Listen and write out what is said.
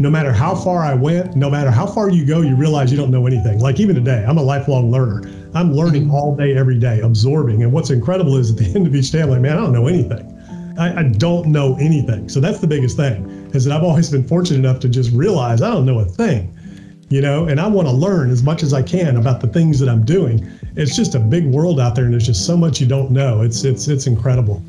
no matter how far I went, no matter how far you go, you realize you don't know anything. Like even today, I'm a lifelong learner. I'm learning mm-hmm. all day, every day, absorbing. And what's incredible is at the end of each day, I'm like, man, I don't know anything. I, I don't know anything. So that's the biggest thing is that I've always been fortunate enough to just realize I don't know a thing, you know, and I want to learn as much as I can about the things that I'm doing. It's just a big world out there and there's just so much you don't know. It's, it's, it's incredible.